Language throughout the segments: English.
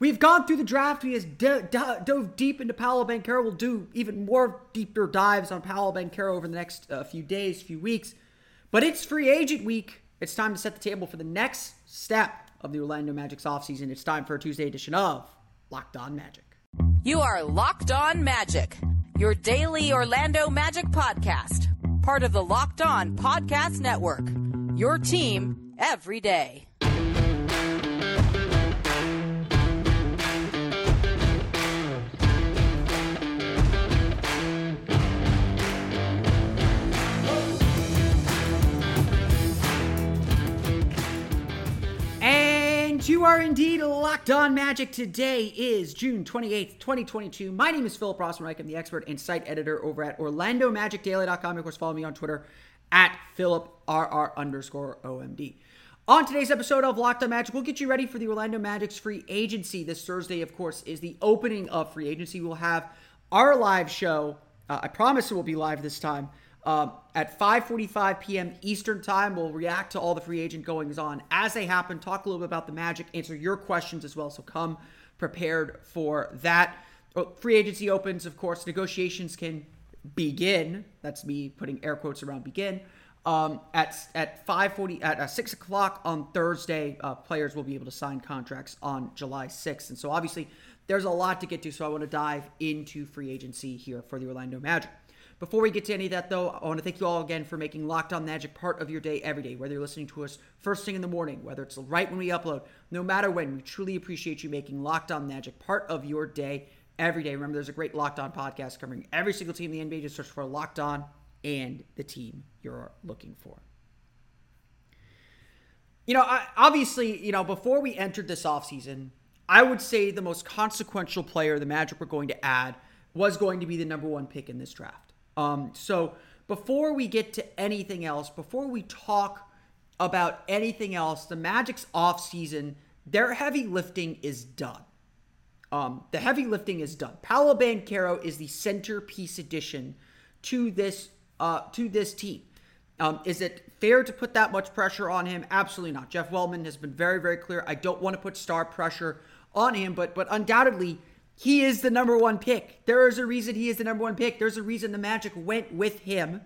We've gone through the draft. We do- dove deep into Paolo Banchero. We'll do even more deeper dives on Paolo Banchero over the next uh, few days, few weeks. But it's free agent week. It's time to set the table for the next step of the Orlando Magic's offseason. It's time for a Tuesday edition of Locked On Magic. You are Locked On Magic, your daily Orlando Magic podcast, part of the Locked On Podcast Network. Your team every day. Are indeed locked on magic. Today is June 28th, 2022. My name is Philip Rossman-Reich. I'm the expert and site editor over at OrlandoMagicDaily.com. Of course, follow me on Twitter at PhilipRR underscore OMD. On today's episode of Locked on Magic, we'll get you ready for the Orlando Magic's free agency. This Thursday, of course, is the opening of free agency. We'll have our live show. Uh, I promise it will be live this time. Um, at 5:45 p.m. Eastern Time, we'll react to all the free agent goings on as they happen. Talk a little bit about the Magic, answer your questions as well. So come prepared for that. Well, free agency opens, of course. Negotiations can begin. That's me putting air quotes around begin. Um, at at 5:40 at uh, six o'clock on Thursday, uh, players will be able to sign contracts on July 6th. And so obviously, there's a lot to get to. So I want to dive into free agency here for the Orlando Magic. Before we get to any of that, though, I want to thank you all again for making Locked On Magic part of your day every day, whether you're listening to us first thing in the morning, whether it's right when we upload, no matter when. We truly appreciate you making Locked On Magic part of your day every day. Remember, there's a great Locked On podcast covering every single team in the NBA. Just search for Locked On and the team you're looking for. You know, I, obviously, you know, before we entered this offseason, I would say the most consequential player the Magic were going to add was going to be the number one pick in this draft. Um, so before we get to anything else, before we talk about anything else, the Magic's offseason, their heavy lifting is done. Um, the heavy lifting is done. Paolo Banchero is the centerpiece addition to this uh, to this team. Um, is it fair to put that much pressure on him? Absolutely not. Jeff Weltman has been very, very clear. I don't want to put star pressure on him, but but undoubtedly he is the number one pick. There is a reason he is the number one pick. There's a reason the Magic went with him.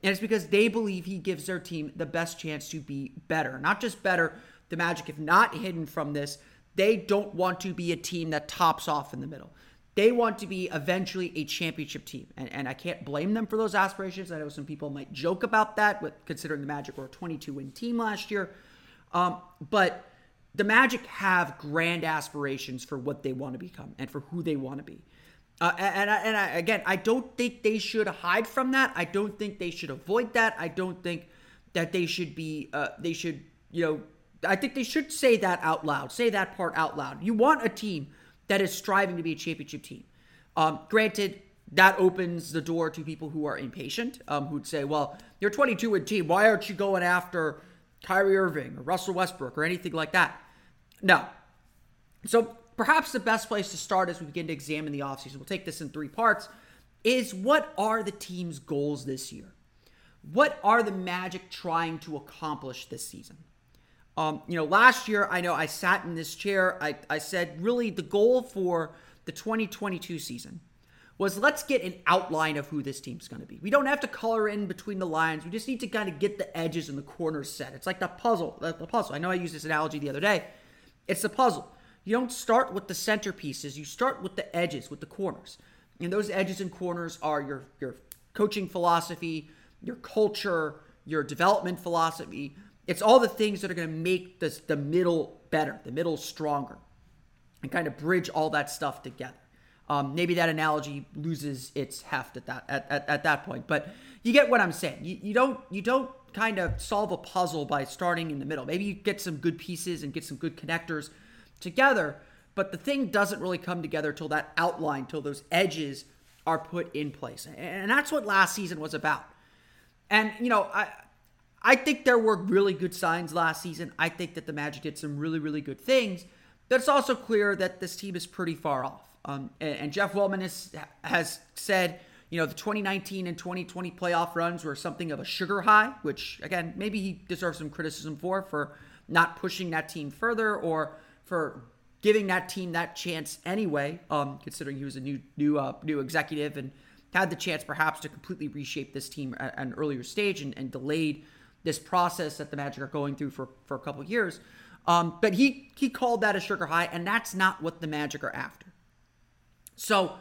And it's because they believe he gives their team the best chance to be better. Not just better, the Magic, if not hidden from this, they don't want to be a team that tops off in the middle. They want to be eventually a championship team. And, and I can't blame them for those aspirations. I know some people might joke about that, with, considering the Magic were a 22 win team last year. Um, but the Magic have grand aspirations for what they want to become and for who they want to be. Uh, and and I, again, I don't think they should hide from that. I don't think they should avoid that. I don't think that they should be. Uh, they should, you know, I think they should say that out loud. Say that part out loud. You want a team that is striving to be a championship team. Um, granted, that opens the door to people who are impatient, um, who'd say, "Well, you're 22 win team. Why aren't you going after Kyrie Irving or Russell Westbrook or anything like that?" No. So perhaps the best place to start as we begin to examine the offseason, we'll take this in three parts, is what are the team's goals this year? What are the Magic trying to accomplish this season? Um, you know, last year, I know I sat in this chair. I, I said, really, the goal for the 2022 season was let's get an outline of who this team's going to be. We don't have to color in between the lines. We just need to kind of get the edges and the corners set. It's like the puzzle. The, the puzzle. I know I used this analogy the other day. It's the puzzle. You don't start with the centerpieces. You start with the edges, with the corners. And those edges and corners are your your coaching philosophy, your culture, your development philosophy. It's all the things that are going to make this, the middle better, the middle stronger, and kind of bridge all that stuff together. Um, maybe that analogy loses its heft at that at, at, at that point, but you get what I'm saying. You, you don't you don't kind of solve a puzzle by starting in the middle. Maybe you get some good pieces and get some good connectors together, but the thing doesn't really come together till that outline, till those edges are put in place. And that's what last season was about. And, you know, I. I think there were really good signs last season. I think that the Magic did some really, really good things. But it's also clear that this team is pretty far off. Um, and, and, Jeff Weltman has, has said, you know, the 2019 and 2020 playoff runs were something of a sugar high, which, again, maybe he deserves some criticism for, for not pushing that team further or for giving that team that chance anyway, um, considering he was a new new uh, new executive and had the chance perhaps to completely reshape this team at an earlier stage and, and delayed this process that the Magic are going through for, for a couple years. Um, but he he called that a sugar high, and that's not what the Magic are after. So,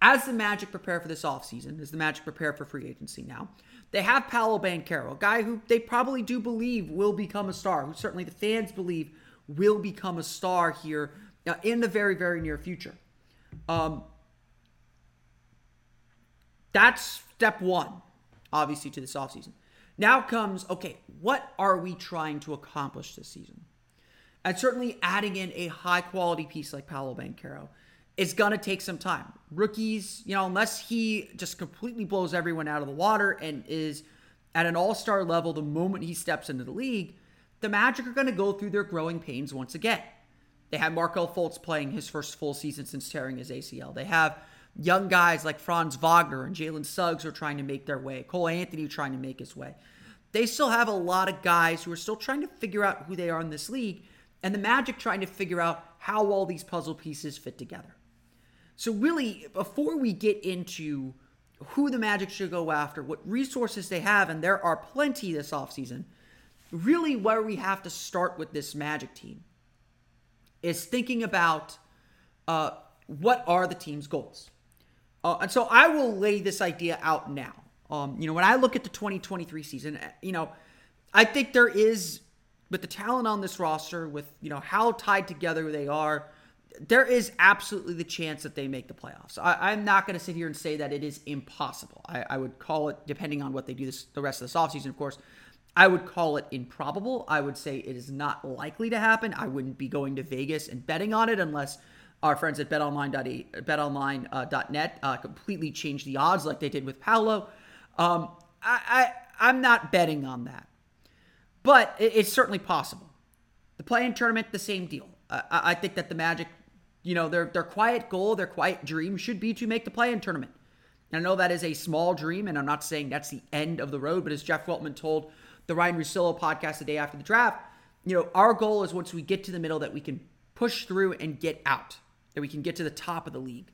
as the Magic prepare for this offseason, as the Magic prepare for free agency now, they have Paolo Banchero, a guy who they probably do believe will become a star, who certainly the fans believe will become a star here uh, in the very, very near future. Um, that's step one, obviously, to this offseason. Now comes, okay, what are we trying to accomplish this season? And certainly adding in a high quality piece like Paolo Banchero is going to take some time. Rookies, you know, unless he just completely blows everyone out of the water and is at an all star level the moment he steps into the league, the Magic are going to go through their growing pains once again. They have Markelle Fultz playing his first full season since tearing his ACL. They have young guys like Franz Wagner and Jalen Suggs are trying to make their way. Cole Anthony trying to make his way. They still have a lot of guys who are still trying to figure out who they are in this league, and the Magic trying to figure out how all these puzzle pieces fit together. So, really, before we get into who the Magic should go after, what resources they have, and there are plenty this offseason, really where we have to start with this Magic team is thinking about uh, what are the team's goals. Uh, and so I will lay this idea out now. Um, you know, when I look at the 2023 season, uh, you know, I think there is, with the talent on this roster, with, you know, how tied together they are, there is absolutely the chance that they make the playoffs. I, am not going to sit here and say that it is impossible. I, I, would call it, depending on what they do this, the rest of this offseason, of course, I would call it improbable. I would say it is not likely to happen. I wouldn't be going to Vegas and betting on it unless our friends at betonline.net uh, completely changed the odds like they did with Paolo. Um, I, I, am not betting on that. But it, it's certainly possible. The play-in tournament, the same deal. I think that the Magic you know, their their quiet goal, their quiet dream should be to make the play-in tournament. And I know that is a small dream, and I'm not saying that's the end of the road, but as Jeff Weltman told the Ryen Russillo podcast the day after the draft, you know, our goal is once we get to the middle that we can push through and get out, that we can get to the top of the league.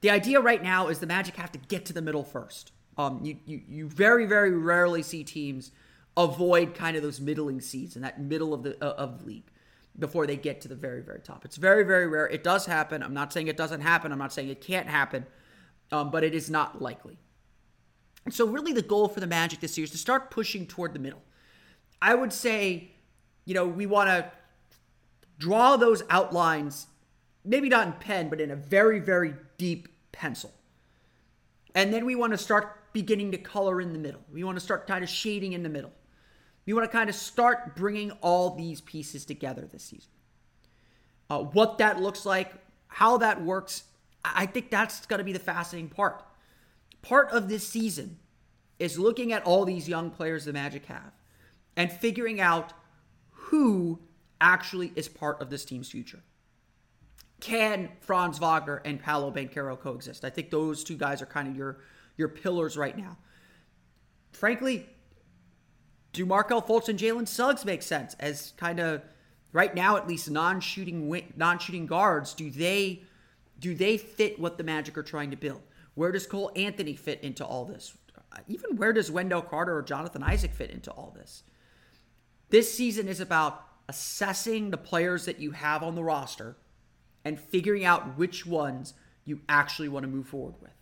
The idea right now is the Magic have to get to the middle first. Um, you, you, you very, very rarely see teams avoid kind of those middling seeds in that middle of the uh, of the league before they get to the very, very top. It's very, very rare. It does happen. I'm not saying it doesn't happen. I'm not saying it can't happen, um, but it is not likely. And so, really, the goal for the Magic this year is to start pushing toward the middle. I would say, you know, we want to draw those outlines, maybe not in pen, but in a very, very deep pencil. And then we want to start beginning to color in the middle. We want to start kind of shading in the middle. We want to kind of start bringing all these pieces together this season. Uh, what that looks like, how that works, I think that's going to be the fascinating part. Part of this season is looking at all these young players the Magic have and figuring out who actually is part of this team's future. Can Franz Wagner and Paolo Banchero coexist? I think those two guys are kind of your your pillars right now. Frankly, do Markelle Fultz and Jalen Suggs make sense as kind of right now at least non-shooting non-shooting guards? Do they do they fit what the Magic are trying to build? Where does Cole Anthony fit into all this? Uh, even where does Wendell Carter or Jonathan Isaac fit into all this? This season is about assessing the players that you have on the roster and figuring out which ones you actually want to move forward with.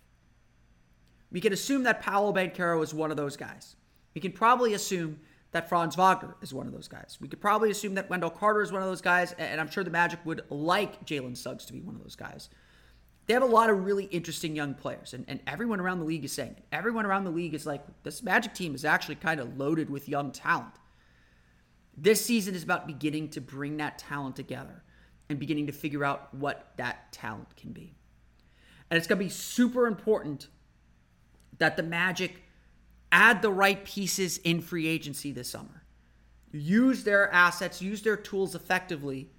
We can assume that Paolo Banchero is one of those guys. We can probably assume that Franz Wagner is one of those guys. We could probably assume that Wendell Carter is one of those guys, and I'm sure the Magic would like Jalen Suggs to be one of those guys. They have a lot of really interesting young players, and, and everyone around the league is saying it. Everyone around the league is like, this Magic team is actually kind of loaded with young talent. This season is about beginning to bring that talent together and beginning to figure out what that talent can be. And it's going to be super important that the Magic add the right pieces in free agency this summer. Use their assets, use their tools effectively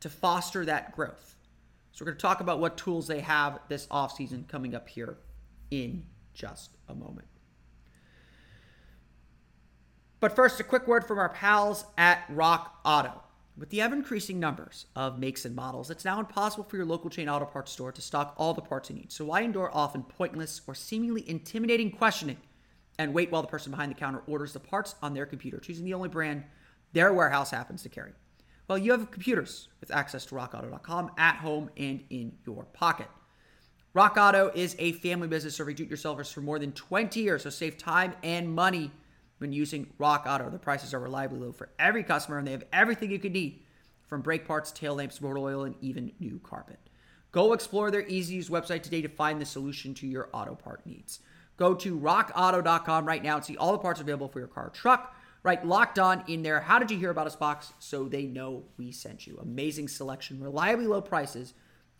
to foster that growth. So, we're going to talk about what tools they have this offseason coming up here in just a moment. But first, a quick word from our pals at Rock Auto. With the ever increasing numbers of makes and models, it's now impossible for your local chain auto parts store to stock all the parts you need. So why endure often pointless or seemingly intimidating questioning and wait while the person behind the counter orders the parts on their computer, choosing the only brand their warehouse happens to carry? Well, you have computers with access to rockauto.com at home and in your pocket. Rock Auto is a family business serving do-it-yourselfers for more than 20 years, so save time and money when using Rock Auto. The prices are reliably low for every customer, and they have everything you could need from brake parts, tail lamps, motor oil, and even new carpet. Go explore their easy use website today to find the solution to your auto part needs. Go to rockauto.com right now and see all the parts available for your car truck. Right, locked on in there. How did you hear about us box? So they know we sent you. Amazing selection, reliably low prices,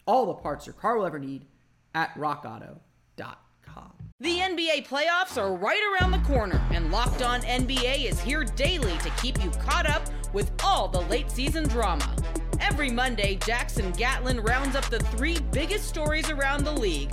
all the parts your car will ever need at rockauto.com. The NBA playoffs are right around the corner, and Locked On NBA is here daily to keep you caught up with all the late season drama. Every Monday, Jackson Gatlin rounds up the three biggest stories around the league,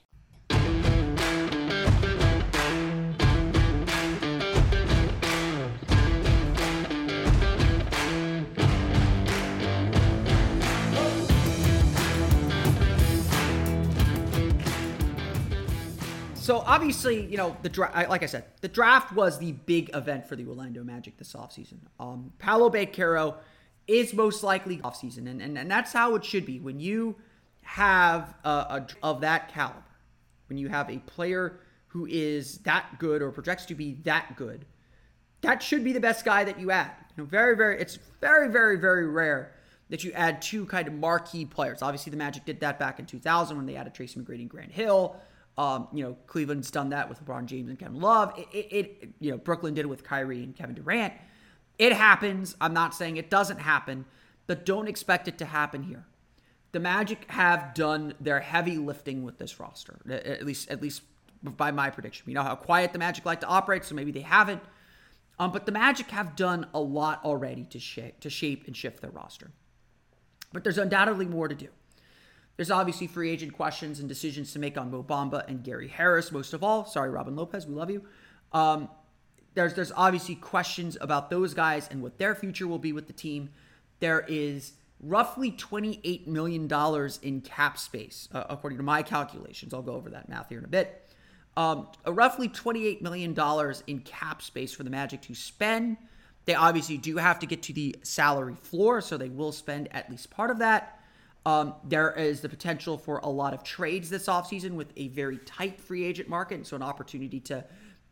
So obviously, you know, the draft, like I said, the draft was the big event for the Orlando Magic this offseason. Um, Paolo Banchero is most likely offseason, and, and and that's how it should be. When you have a, a of that caliber, when you have a player who is that good or projects to be that good, that should be the best guy that you add. You know, very, very, it's very, very, very rare that you add two kind of marquee players. Obviously, the Magic did that back in 2000 when they added Tracy McGrady and Grant Hill. Um, you know, Cleveland's done that with LeBron James and Kevin Love. It, it, it, you know, Brooklyn did it with Kyrie and Kevin Durant. It happens. I'm not saying it doesn't happen, but don't expect it to happen here. The Magic have done their heavy lifting with this roster, at least, at least by my prediction. You know how quiet the Magic like to operate, so maybe they haven't. Um, but the Magic have done a lot already to shape, to shape and shift their roster. But there's undoubtedly more to do. There's obviously free agent questions and decisions to make on Mo Bamba and Gary Harris, most of all. Sorry, Robin Lopez, we love you. Um, there's there's obviously questions about those guys and what their future will be with the team. There is roughly 28 million dollars in cap space, uh, according to my calculations. I'll go over that math here in a bit. Um, roughly 28 million dollars in cap space for the Magic to spend. They obviously do have to get to the salary floor, so they will spend at least part of that. Um, there is the potential for a lot of trades this offseason with a very tight free agent market. And so, an opportunity to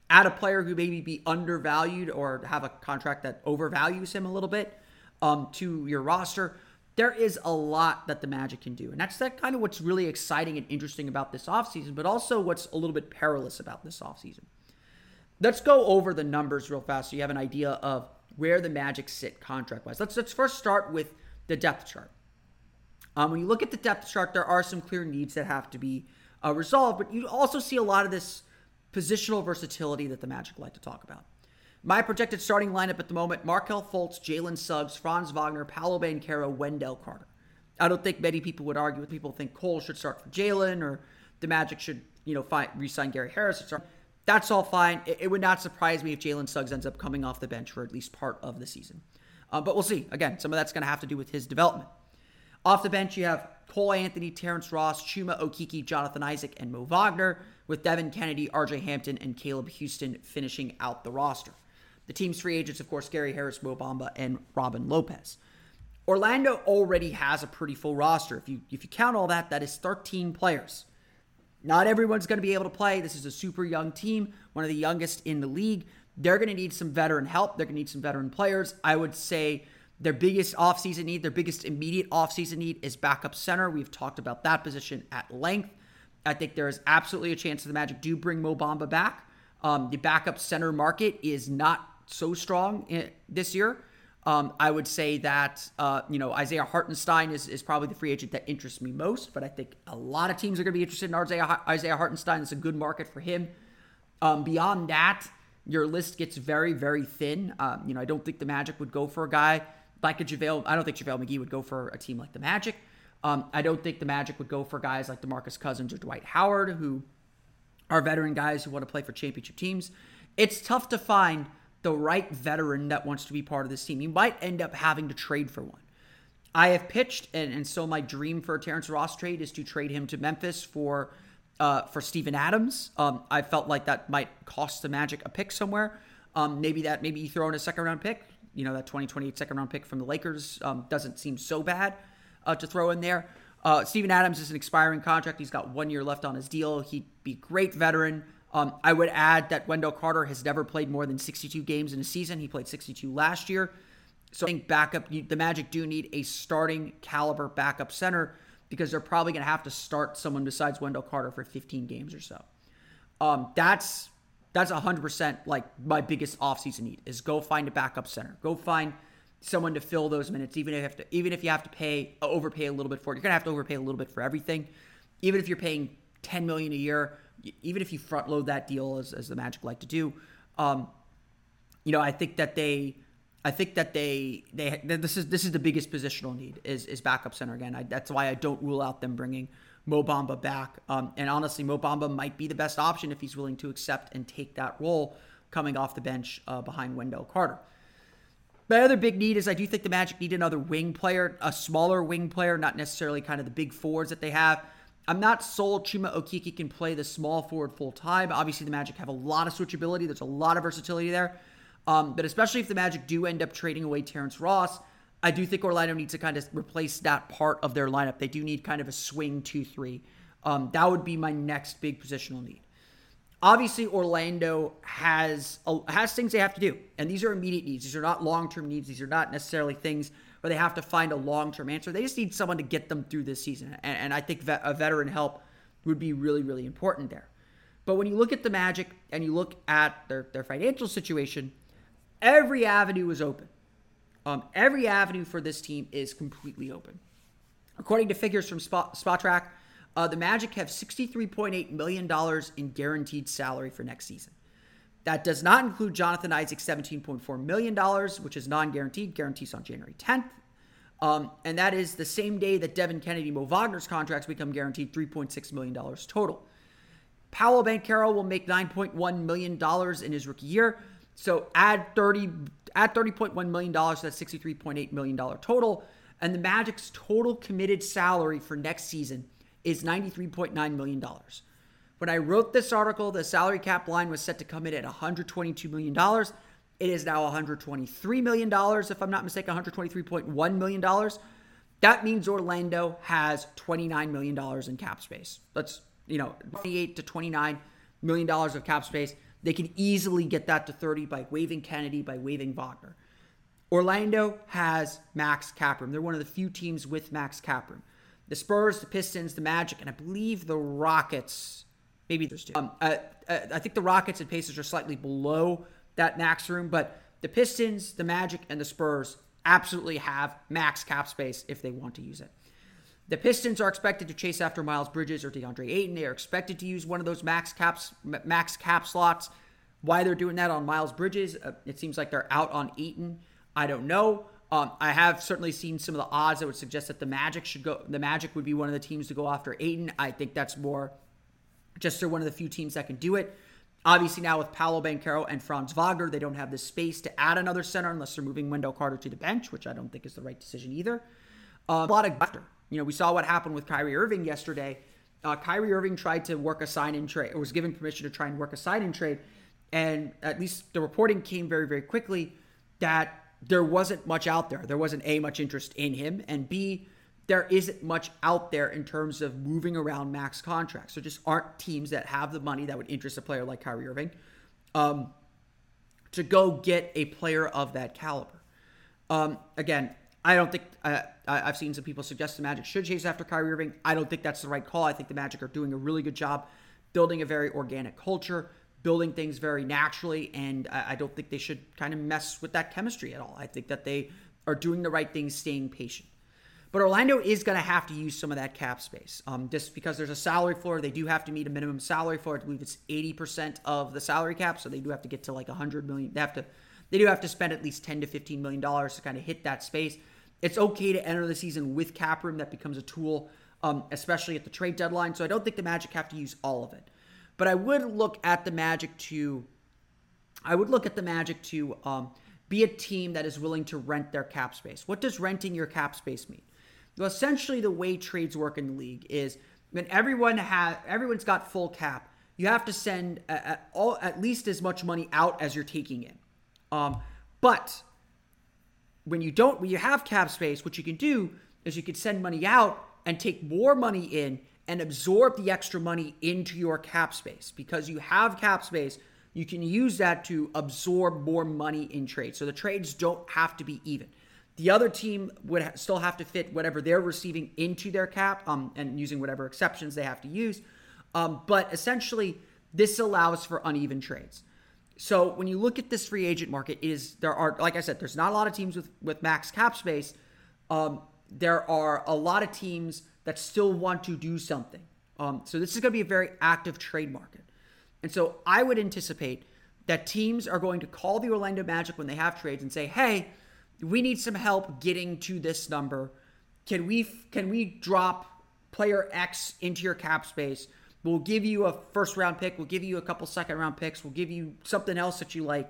add a player who maybe be undervalued or have a contract that overvalues him a little bit um, to your roster. There is a lot that the Magic can do. And that's that kind of what's really exciting and interesting about this offseason, but also what's a little bit perilous about this offseason. Let's go over the numbers real fast so you have an idea of where the Magic sit contract wise. Let's, let's first start with the depth chart. Um, when you look at the depth chart, there are some clear needs that have to be uh, resolved, but you also see a lot of this positional versatility that the Magic like to talk about. My projected starting lineup at the moment Markelle Fultz, Jalen Suggs, Franz Wagner, Paolo Banchero, Wendell Carter. I don't think many people would argue with people think Cole should start for Jalen or the Magic should, you know, re-sign Gary Harris. Start. That's all fine. It, it, would not surprise me if Jalen Suggs ends up coming off the bench for at least part of the season. Uh, but we'll see. Again, some of that's going to have to do with his development. Off the bench, you have Cole Anthony, Terrence Ross, Chuma Okeke, Jonathan Isaac, and Mo Wagner, with Devin Cannady, RJ Hampton, and Caleb Houstan finishing out the roster. The team's free agents, of course, Gary Harris, Mo Bamba, and Robin Lopez. Orlando already has a pretty full roster. If you if you count all that, that is 13 players. Not everyone's going to be able to play. This is a super young team, one of the youngest in the league. They're going to need some veteran help. They're going to need some veteran players. I would say Their biggest offseason need, their biggest immediate offseason need is backup center. We've talked about that position at length. I think there is absolutely a chance the Magic do bring Mo Bamba back. Um, the backup center market is not so strong in, this year. Um, I would say that uh, you know Isaiah Hartenstein is, is probably the free agent that interests me most, but I think a lot of teams are going to be interested in Isaiah, Isaiah Hartenstein. It's a good market for him. Um, beyond that, your list gets very very thin. Um, you know I don't think the Magic would go for a guy like JaVale. I don't think JaVale McGee would go for a team like the Magic. Um, I don't think the Magic would go for guys like DeMarcus Cousins or Dwight Howard, who are veteran guys who want to play for championship teams. It's tough to find the right veteran that wants to be part of this team. You might end up having to trade for one. I have pitched, and, and so my dream for a Terrence Ross trade is to trade him to Memphis for uh, for Steven Adams. Um, I felt like that might cost the Magic a pick somewhere. Um, maybe that maybe you throw in a second round pick. You know that 2028 second round pick from the Lakers um, doesn't seem so bad uh, to throw in there. Uh, Steven Adams is an expiring contract. He's got one year left on his deal. He'd be great veteran. Um, I would add that Wendell Carter has never played more than 62 games in a season. He played 62 last year. So I think backup, the Magic do need a starting caliber backup center because they're probably going to have to start someone besides Wendell Carter for 15 games or so. Um, that's that's 100% like my biggest offseason need is go find a backup center. Go find someone to fill those minutes, even if you have to, even if you have to pay overpay a little bit for it. You're gonna have to overpay a little bit for everything. Even if you're paying 10 million a year, even if you front load that deal as, as the Magic like to do, um, you know, I think that they, I think that they, they, this is this is the biggest positional need is is backup center again. I, that's why I don't rule out them bringing Mo Bamba back. Um, and honestly, Mo Bamba might be the best option if he's willing to accept and take that role coming off the bench uh, behind Wendell Carter. My other big need is I do think the Magic need another wing player, a smaller wing player, not necessarily kind of the big fours that they have. I'm not sold Chuma Okeke can play the small forward full time. Obviously, the Magic have a lot of switchability. There's a lot of versatility there. Um, but especially if the Magic do end up trading away Terrence Ross, I do think Orlando needs to kind of replace that part of their lineup. They do need kind of a swing 2 3. Um, that would be my next big positional need. Obviously, Orlando has has things they have to do, and these are immediate needs. These are not long term needs. These are not necessarily things where they have to find a long term answer. They just need someone to get them through this season, and, and I think a veteran help would be really really important there. But when you look at the Magic and you look at their their financial situation, every avenue is open. Um, every avenue for this team is completely open. According to figures from Spot, Spotrac, uh, the Magic have $63.8 million in guaranteed salary for next season. That does not include Jonathan Isaac's $17.4 million, which is non guaranteed, guarantees on January 10th. Um, and that is the same day that Devin Cannady Mo Wagner's contracts become guaranteed $3.6 million total. Paolo Banchero will make $9.1 million in his rookie year. So add 30 add $30.1 million to that $63.8 million total. And the Magic's total committed salary for next season is $93.9 million. When I wrote this article, the salary cap line was set to come in at $122 million. It is now $123 million, if I'm not mistaken, $123.1 million. That means Orlando has $29 million in cap space. That's, you know, 28 to $29 million of cap space. They can easily get that to 30 by waiving Cannady, by waiving Wagner. Orlando has max cap room. They're one of the few teams with max cap room the Spurs, the Pistons, the Magic, and I believe the Rockets. Maybe there's two. Um, uh, uh, I think the Rockets and Pacers are slightly below that max room, but the Pistons, the Magic, and the Spurs absolutely have max cap space if they want to use it. The Pistons are expected to chase after Miles Bridges or DeAndre Ayton. They are expected to use one of those max caps, max cap slots. Why they're doing that on Miles Bridges, uh, it seems like they're out on Ayton. I don't know. Um, I have certainly seen some of the odds that would suggest that the Magic should go. The Magic would be one of the teams to go after Ayton. I think that's more just they're one of the few teams that can do it. Obviously, now with Paolo Banchero and Franz Wagner, they don't have the space to add another center unless they're moving Wendell Carter to the bench, which I don't think is the right decision either. Uh, a lot of after. You know, we saw what happened with Kyrie Irving yesterday. Uh, Kyrie Irving tried to work a sign in trade, or was given permission to try and work a sign in trade, and at least the reporting came very, very quickly that there wasn't much out there. There wasn't A, much interest in him, and B, there isn't much out there in terms of moving around max contracts. There just aren't teams that have the money that would interest a player like Kyrie Irving um, to go get a player of that caliber. Um, again, I don't think uh, I've seen some people suggest the Magic should chase after Kyrie Irving. I don't think that's the right call. I think the Magic are doing a really good job building a very organic culture, building things very naturally, and I don't think they should kind of mess with that chemistry at all. I think that they are doing the right things, staying patient. But Orlando is going to have to use some of that cap space. Um, just because there's a salary floor, they do have to meet a minimum salary floor. I believe it's 80% of the salary cap, so they do have to get to like 100 million. They have to, they do have to spend at least 10 to 15 million dollars to kind of hit that space. It's okay to enter the season with cap room. That becomes a tool, um, especially at the trade deadline. So I don't think the Magic have to use all of it. But I would look at the Magic to, I would look at the Magic to um, be a team that is willing to rent their cap space. What does renting your cap space mean? Well, essentially, the way trades work in the league is when everyone has everyone's got full cap, you have to send at, all, at least as much money out as you're taking in. Um, but when you don't, when you have cap space, what you can do is you can send money out and take more money in and absorb the extra money into your cap space because you have cap space. You can use that to absorb more money in trades. So the trades don't have to be even. The other team would ha- still have to fit whatever they're receiving into their cap um, and using whatever exceptions they have to use. Um, but essentially, this allows for uneven trades. So when you look at this free agent market, is there are like I said, there's not a lot of teams with with max cap space. Um, there are a lot of teams that still want to do something. Um, so this is going to be a very active trade market, and so I would anticipate that teams are going to call the Orlando Magic when they have trades and say, "Hey, we need some help getting to this number. Can we can we drop player X into your cap space? We'll give you a first round pick. We'll give you a couple second round picks. We'll give you something else that you like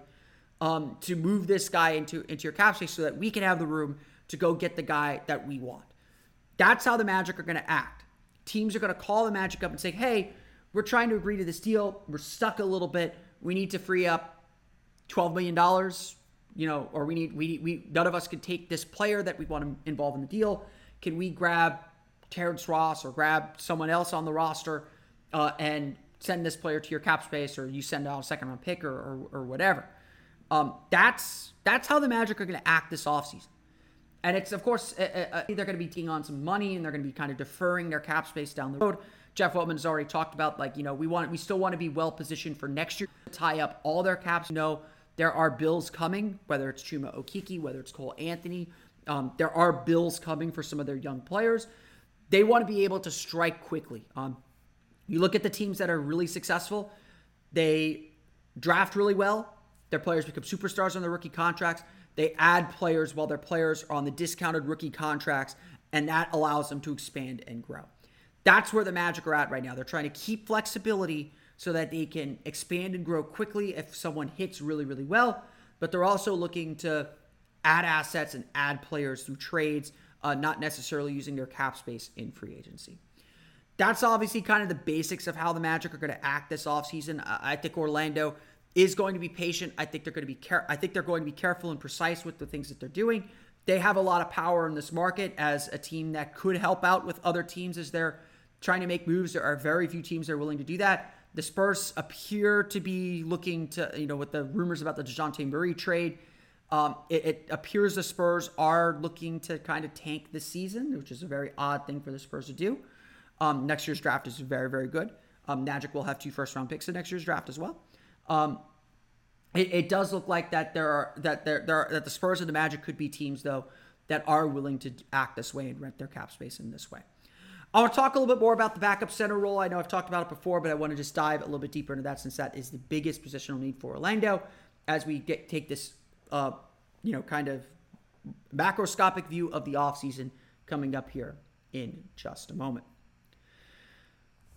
um, to move this guy into into your cap space so that we can have the room to go get the guy that we want. That's how the Magic are going to act. Teams are going to call the Magic up and say, "Hey, we're trying to agree to this deal. We're stuck a little bit. We need to free up twelve million dollars you know, or we need we we none of us can take this player that we want to involve in the deal. Can we grab Terrence Ross or grab someone else on the roster uh, and send this player to your cap space, or you send out a second round pick or or, or whatever? Um, that's that's how the Magic are going to act this offseason. And it's of course uh, uh, they're going to be taking on some money and they're going to be kind of deferring their cap space down the road. Jeff Weltman has already talked about like you know we want we still want to be well positioned for next year to tie up all their caps. You know there are bills coming, whether it's Chuma Okeke, whether it's Cole Anthony. Um, there are bills coming for some of their young players. They want to be able to strike quickly. Um, you look at the teams that are really successful, they draft really well. Their players become superstars on their rookie contracts. They add players while their players are on the discounted rookie contracts, and that allows them to expand and grow. That's where the Magic are at right now. They're trying to keep flexibility so that they can expand and grow quickly if someone hits really, really well. But they're also looking to add assets and add players through trades, uh, not necessarily using their cap space in free agency. That's obviously kind of the basics of how the Magic are going to act this offseason. I think Orlando is going to be patient. I think they're going to be care- I think they're going to be careful and precise with the things that they're doing. They have a lot of power in this market as a team that could help out with other teams as they're trying to make moves. There are very few teams that are willing to do that. The Spurs appear to be looking to, you know, with the rumors about the Dejounte Murray trade, um, it, it, appears the Spurs are looking to kind of tank the season, which is a very odd thing for the Spurs to do. Um, next year's draft is very, very good. Um, Magic will have two first round picks in next year's draft as well. Um, it, it, does look like that there are that there, there are, that the Spurs and the Magic could be teams though that are willing to act this way and rent their cap space in this way. I want to talk a little bit more about the backup center role. I know I've talked about it before, but I want to just dive a little bit deeper into that since that is the biggest positional need for Orlando as we get take this, uh, you know, kind of macroscopic view of the offseason coming up here in just a moment.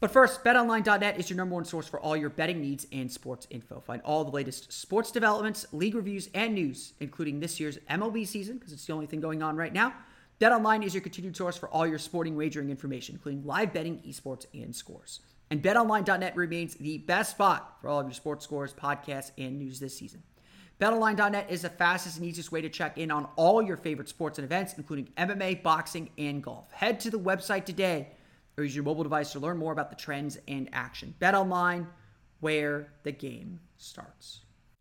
But first, betonline.net is your number one source for all your betting needs and sports info. Find all the latest sports developments, league reviews, and news, including this year's MLB season, because it's the only thing going on right now BetOnline is your continued source for all your sporting wagering information, including live betting, esports, and scores. And betonline.net remains the best spot for all of your sports scores, podcasts, and news this season. BetOnline.net is the fastest and easiest way to check in on all your favorite sports and events, including MMA, boxing, and golf. Head to the website today or use your mobile device to learn more about the trends and action. Bet online, where the game starts.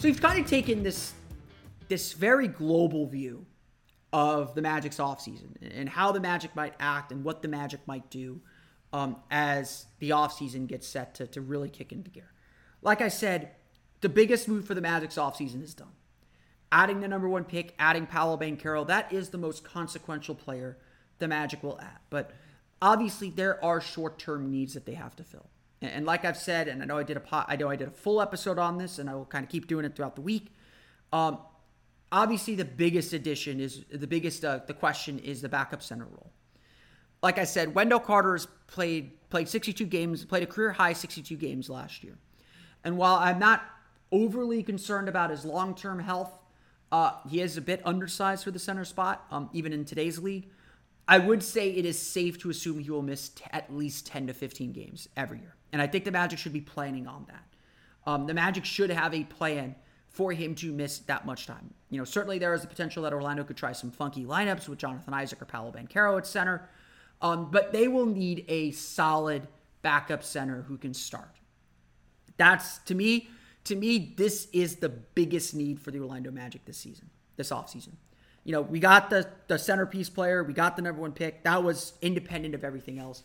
So we've kind of taken this this very global view of the Magic's offseason and how the Magic might act and what the Magic might do um, as the offseason gets set to, to really kick into gear. Like I said, the biggest move for the Magic's offseason is done. Adding the number one pick, adding Paolo Banchero, that is the most consequential player the Magic will add. But obviously, there are short term needs that they have to fill. And like I've said, and I know I did a pot, I know I did a full episode on this, and I will kind of keep doing it throughout the week. Um, obviously, the biggest addition is the biggest. Uh, the question is the backup center role. Like I said, Wendell Carter has played played 62 games, played a career high 62 games last year. And while I'm not overly concerned about his long term health, uh, he is a bit undersized for the center spot, um, even in today's league. I would say it is safe to assume he will miss t- at least 10 to 15 games every year. And I think the Magic should be planning on that. Um, the Magic should have a plan for him to miss that much time. You know, certainly there is the potential that Orlando could try some funky lineups with Jonathan Isaac or Paolo Banchero at center. Um, but they will need a solid backup center who can start. That's to me, to me, this is the biggest need for the Orlando Magic this season, this offseason. You know, we got the the centerpiece player, we got the number one pick. That was independent of everything else.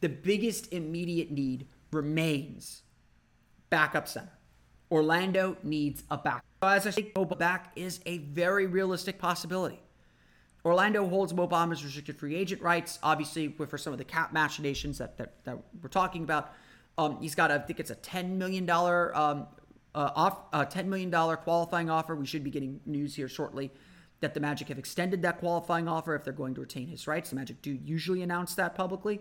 The biggest immediate need remains backup center. Orlando needs a back. As I say, Mo back is a very realistic possibility. Orlando holds Mo restricted free agent rights, obviously for some of the cap machinations that, that, that we're talking about. Um, he's got, a, I think it's a $10 million um, uh, off, uh, $10 million qualifying offer. We should be getting news here shortly that the Magic have extended that qualifying offer if they're going to retain his rights. The Magic do usually announce that publicly,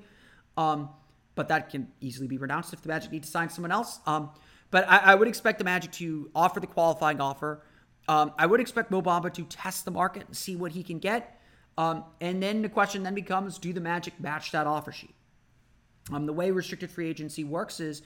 um, but that can easily be renounced if the Magic need to sign someone else. Um, but I, I, would expect the Magic to offer the qualifying offer. Um, I would expect Mo Bamba to test the market and see what he can get. Um, and then the question then becomes, do the Magic match that offer sheet? Um, the way restricted free agency works is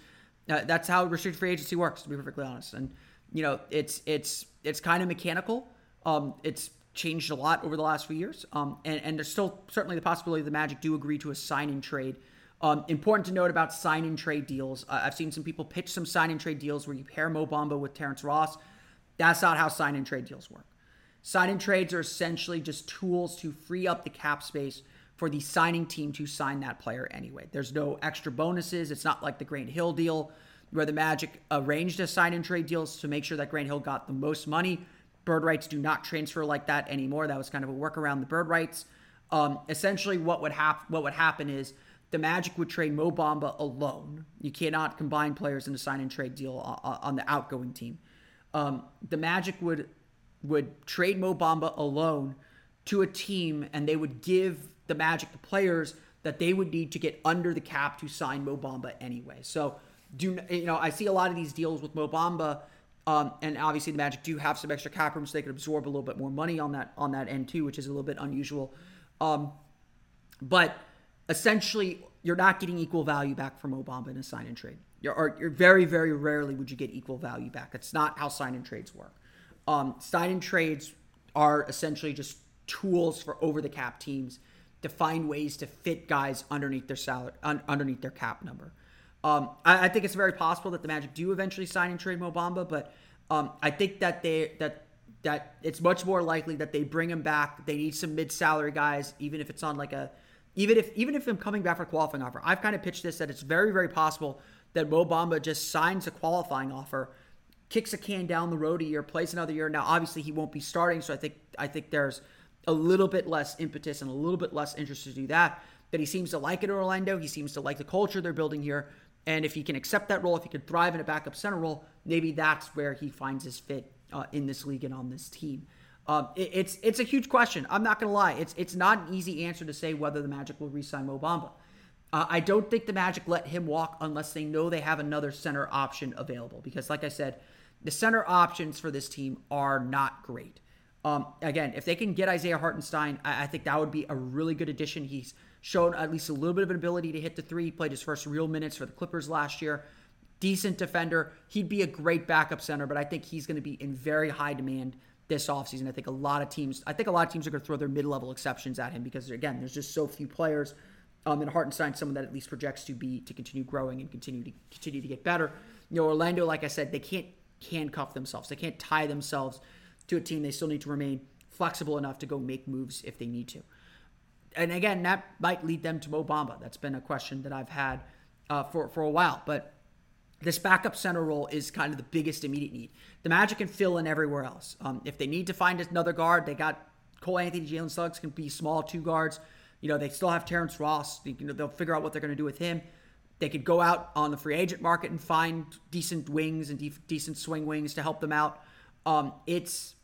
uh, that's how restricted free agency works, to be perfectly honest. And you know, it's it's it's kind of mechanical. Um, it's changed a lot over the last few years, um, and, and there's still certainly the possibility the Magic do agree to a sign trade. Um, important to note about sign and trade deals. Uh, I've seen some people pitch some sign and trade deals where you pair Mo Bamba with Terrence Ross. That's not how sign and trade deals work. Sign and trades are essentially just tools to free up the cap space for the signing team to sign that player anyway. There's no extra bonuses. It's not like the Grant Hill deal where the Magic arranged a sign and trade deals to make sure that Grant Hill got the most money. Bird rights do not transfer like that anymore. That was kind of a work around the bird rights. Um, essentially, what would happen? What would happen is the Magic would trade Mo Bamba alone. You cannot combine players in a sign and trade deal on the outgoing team. Um, the Magic would would trade Mo Bamba alone to a team, and they would give the Magic the players that they would need to get under the cap to sign Mo Bamba anyway. So, do you know? I see a lot of these deals with Mo Bamba, um, and obviously the Magic do have some extra cap room, so they could absorb a little bit more money on that on that end too, which is a little bit unusual. Um, but essentially, you're not getting equal value back from Mo Bamba in a sign and trade. You're, or you're very, very rarely would you get equal value back. That's not how sign and trades work. Um, sign and trades are essentially just tools for over the cap teams to find ways to fit guys underneath their salary, un, underneath their cap number. Um, I, I, think it's very possible that the Magic do eventually sign and trade Mo Bamba, but um, I think that they that that it's much more likely that they bring him back. They need some mid salary guys, even if it's on like a even if even if I'm coming back for a qualifying offer. I've kind of pitched this that it's very very possible that Mo Bamba just signs a qualifying offer, kicks a can down the road a year, plays another year. Now obviously he won't be starting, so I think I think there's a little bit less impetus and a little bit less interest to do that. But he seems to like it in Orlando. He seems to like the culture they're building here. And if he can accept that role, if he can thrive in a backup center role, maybe that's where he finds his fit uh, in this league and on this team. Um, it, it's it's a huge question. I'm not gonna lie. It's it's not an easy answer to say whether the Magic will re-sign Mo Bamba. Uh, I don't think the Magic let him walk unless they know they have another center option available. Because, like I said, the center options for this team are not great. Um, again, if they can get Isaiah Hartenstein, I, I, think that would be a really good addition. He's shown at least a little bit of an ability to hit the three. He played his first real minutes for the Clippers last year. Decent defender. He'd be a great backup center, but I think he's going to be in very high demand this offseason. I think a lot of teams, I think a lot of teams are going to throw their mid-level exceptions at him because again, there's just so few players. Um, and Hartenstein, someone that at least projects to be to continue growing and continue to continue to get better. You know, Orlando, like I said, they can't handcuff themselves. They can't tie themselves to a team. They still need to remain flexible enough to go make moves if they need to. And again, that might lead them to Mo Bamba. That's been a question that I've had uh, for for a while. But this backup center role is kind of the biggest immediate need. The Magic can fill in everywhere else. Um, if they need to find another guard, they got Cole Anthony, Jalen Suggs can be small two guards. You know, they still have Terrence Ross. You know, they'll figure out what they're going to do with him. They could go out on the free agent market and find decent wings and de- decent swing wings to help them out. Um, it's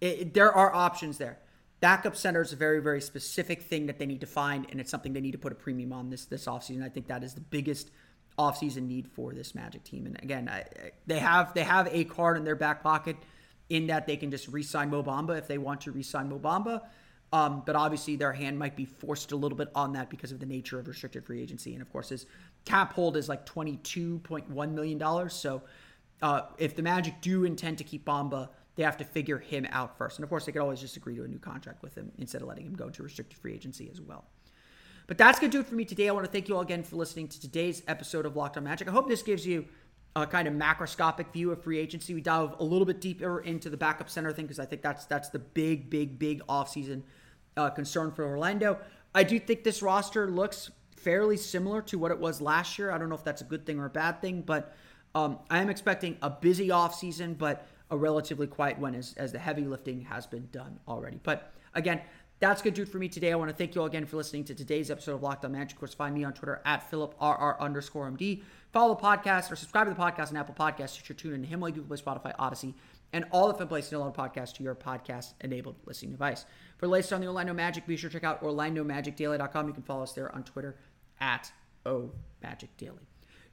it, there are options there. Backup center is a very very specific thing that they need to find, and it's something they need to put a premium on this this offseason. I think that is the biggest offseason need for this Magic team. And again, I, they have they have a card in their back pocket in that they can just re-sign Mo Bamba if they want to re-sign Mo Bamba. Um, but obviously, their hand might be forced a little bit on that because of the nature of restricted free agency. And of course, his cap hold is like $22.1 million. So uh, if the Magic do intend to keep Bamba, they have to figure him out first. And of course, they could always just agree to a new contract with him instead of letting him go to restricted free agency as well. But that's going to do it for me today. I want to thank you all again for listening to today's episode of Locked on Magic. I hope this gives you a kind of macroscopic view of free agency. We dive a little bit deeper into the backup center thing because I think that's that's the big, big, big offseason uh, concern for Orlando. I do think this roster looks fairly similar to what it was last year. I don't know if that's a good thing or a bad thing, but um, I am expecting a busy offseason, but a relatively quiet one as, as the heavy lifting has been done already. But again, that's good, dude, for me today. I want to thank you all again for listening to today's episode of Locked On Magic. Of course, find me on Twitter at PhilipRR underscore MD. Follow the podcast or subscribe to the podcast on Apple Podcasts, Stitcher, TuneIn, Himalaya, Google Play, Spotify, Odyssey, and all the fun places to download podcasts to your podcast-enabled listening device. For the latest on the Orlando Magic, be sure to check out OrlandoMagicDaily.com. You can follow us there on Twitter at OMagicDaily.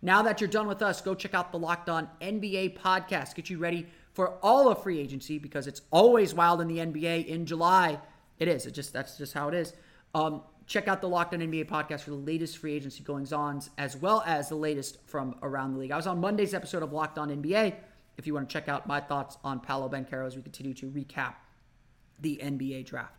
Now that you're done with us, go check out the Locked On NBA podcast. Get you ready for all of free agency because it's always wild in the NBA in July. It is. It just that's just how it is. Um, check out the Locked On NBA podcast for the latest free agency goings ons, as well as the latest from around the league. I was on Monday's episode of Locked On NBA. If you want to check out my thoughts on Paolo Banchero as we continue to recap the NBA draft.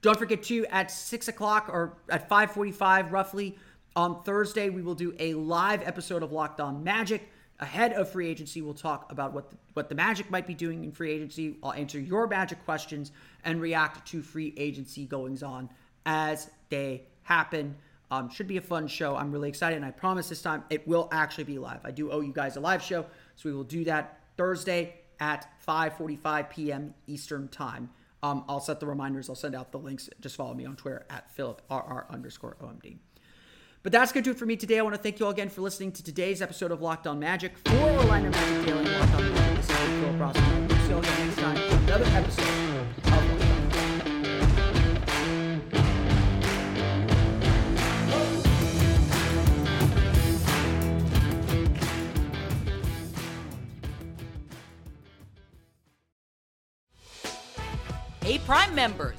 Don't forget to at six o'clock or at five forty-five roughly on Thursday we will do a live episode of Locked On Magic ahead of free agency. We'll talk about what the, what the Magic might be doing in free agency. I'll answer your Magic questions and react to free agency goings on as they happen. Um, should be a fun show. I'm really excited, and I promise this time it will actually be live. I do owe you guys a live show, so we will do that Thursday at 5:45 p.m. Eastern Time. Um, I'll set the reminders. I'll send out the links. Just follow me on Twitter at PhilipRR underscore OMD. But that's going to do it for me today. I want to thank you all again for listening to today's episode of Locked On Magic for Orlando Magic Daily Locked On Magic. This is Philip Ross. See you all again next time for another episode of Locked Hey, Prime members,